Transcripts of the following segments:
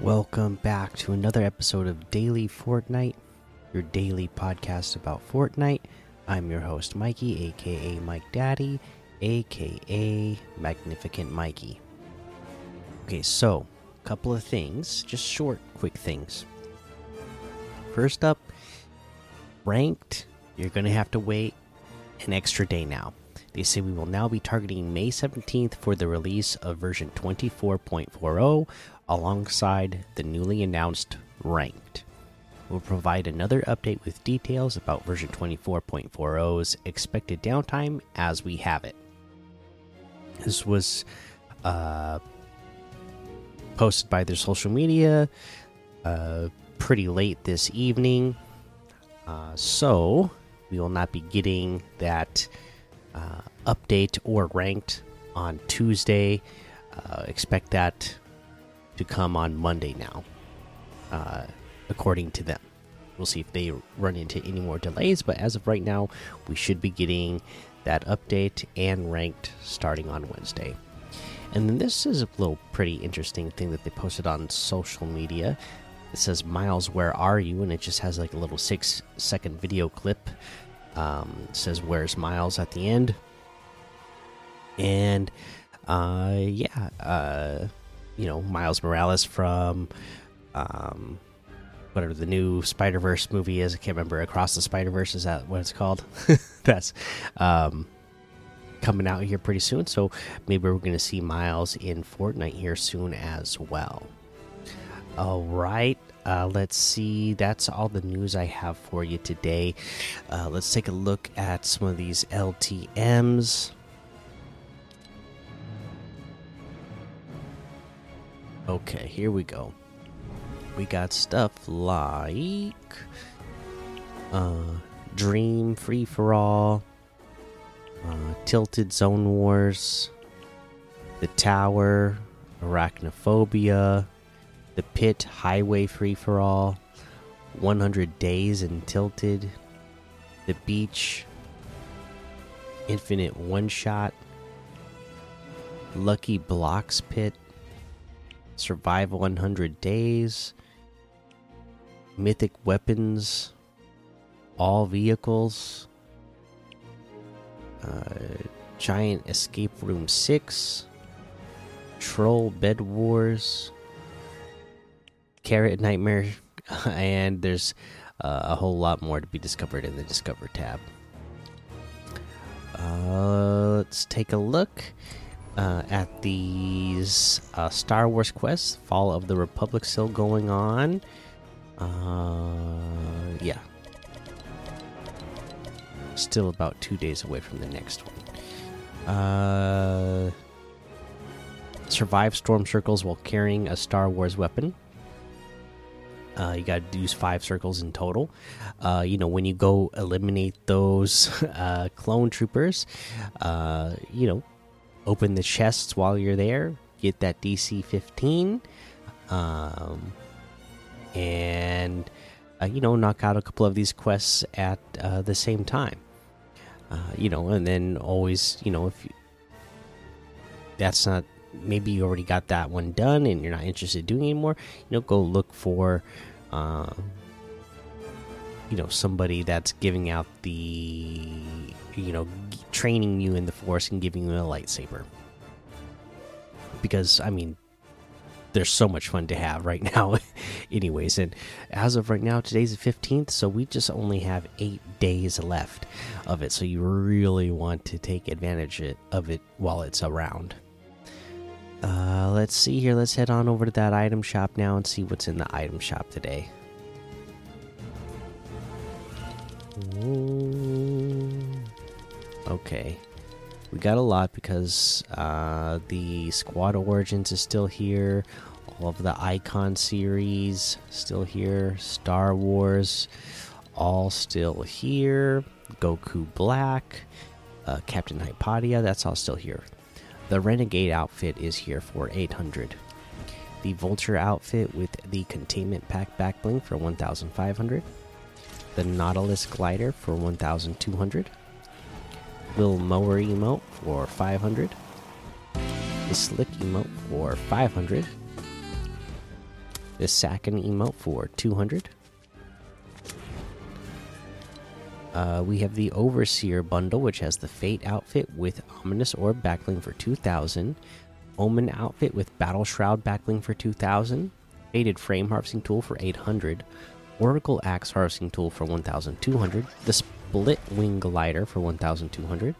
Welcome back to another episode of Daily Fortnite, your daily podcast about Fortnite. I'm your host, Mikey, aka Mike Daddy, aka Magnificent Mikey. Okay, so, a couple of things, just short, quick things. First up, ranked, you're going to have to wait an extra day now. They say we will now be targeting May 17th for the release of version 24.40 alongside the newly announced Ranked. We'll provide another update with details about version 24.40's expected downtime as we have it. This was uh, posted by their social media uh, pretty late this evening. Uh, so, we will not be getting that uh, update or ranked on Tuesday. Uh, expect that to come on Monday now, uh, according to them. We'll see if they run into any more delays, but as of right now, we should be getting that update and ranked starting on Wednesday. And then this is a little pretty interesting thing that they posted on social media. It says, Miles, where are you? And it just has like a little six second video clip. Um, says, Where's Miles at the end? And uh, yeah, uh, you know Miles Morales from um, whatever the new Spider Verse movie is. I can't remember. Across the Spider Verse is that what it's called? That's um, coming out here pretty soon. So maybe we're going to see Miles in Fortnite here soon as well. All right. Uh, let's see. That's all the news I have for you today. Uh, let's take a look at some of these LTMs. Okay, here we go. We got stuff like uh Dream Free for All, uh, Tilted Zone Wars, The Tower, Arachnophobia, The Pit Highway Free for All, 100 Days in Tilted, The Beach, Infinite One Shot, Lucky Blocks Pit, Survive 100 Days, Mythic Weapons, All Vehicles, uh, Giant Escape Room 6, Troll Bed Wars, Carrot Nightmare, and there's uh, a whole lot more to be discovered in the Discover tab. Uh, let's take a look uh, at these uh, Star Wars quests. Fall of the Republic still going on. Uh, yeah. Still about two days away from the next one. Uh, survive storm circles while carrying a Star Wars weapon. Uh, you got to use five circles in total. Uh, you know, when you go eliminate those uh, clone troopers, uh, you know, open the chests while you're there, get that DC 15, um, and uh, you know, knock out a couple of these quests at uh, the same time. Uh, you know, and then always, you know, if you, that's not maybe you already got that one done and you're not interested in doing anymore, you know, go look for. Uh, you know somebody that's giving out the you know training you in the force and giving you a lightsaber. Because i mean they're so much fun to have right now anyways. And as of right now today's the 15th so we just only have eight days left of it. So you really want to take advantage of it while it's around. Uh, let's see here. Let's head on over to that item shop now and see what's in the item shop today okay we got a lot because uh, the Squad Origins is still here. All of the Icon series still here. Star Wars, all still here. Goku Black, uh, Captain Hypatia, that's all still here. The Renegade outfit is here for 800. The Vulture outfit with the Containment Pack back bling for 1,500. The Nautilus glider for 1,200 Little Mower emote for 500. The Slick emote for 500. The Sakin emote for 200. Uh, we have the Overseer bundle, which has the Fate outfit with Ominous Orb backbling for 2000. Omen outfit with Battle Shroud backbling for 2000. Faded Frame harvesting tool for 800. Oracle Axe harvesting tool for 1200. The split wing glider for 1200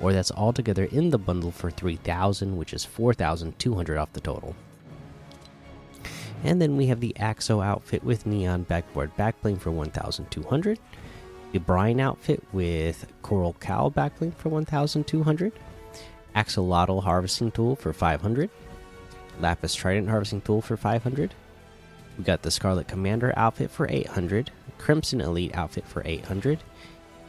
or that's all together in the bundle for 3000 which is 4200 off the total. And then we have the axo outfit with neon backboard backbling for 1200 the brine outfit with coral cow backbling for 1200 axolotl harvesting tool for 500 lapis trident harvesting tool for 500 we got the scarlet commander outfit for 800 crimson elite outfit for 800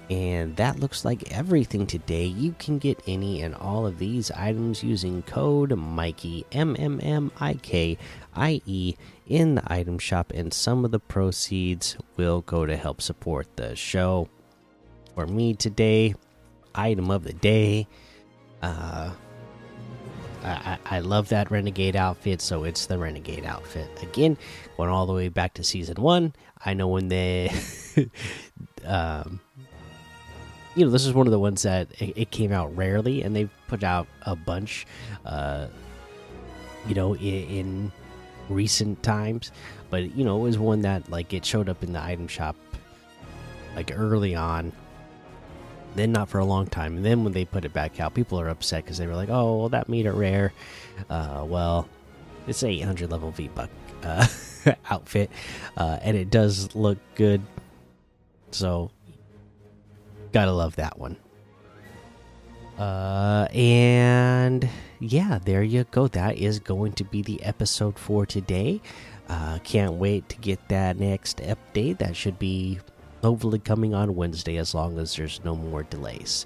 and that looks like everything today. You can get any and all of these items using code Mikey M M M I K I E in the item shop, and some of the proceeds will go to help support the show. For me today, item of the day. Uh, I, I love that renegade outfit, so it's the renegade outfit again. Going all the way back to season one, I know when they. um, you know, this is one of the ones that it, it came out rarely, and they've put out a bunch, uh, you know, in, in, recent times. But you know, it was one that like it showed up in the item shop like early on, then not for a long time, and then when they put it back out, people are upset because they were like, "Oh, well, that made it rare." Uh, well, it's an 800 level V buck uh, outfit, uh, and it does look good. So Gotta love that one. Uh, and yeah, there you go. That is going to be the episode for today. Uh, can't wait to get that next update. That should be hopefully coming on Wednesday as long as there's no more delays.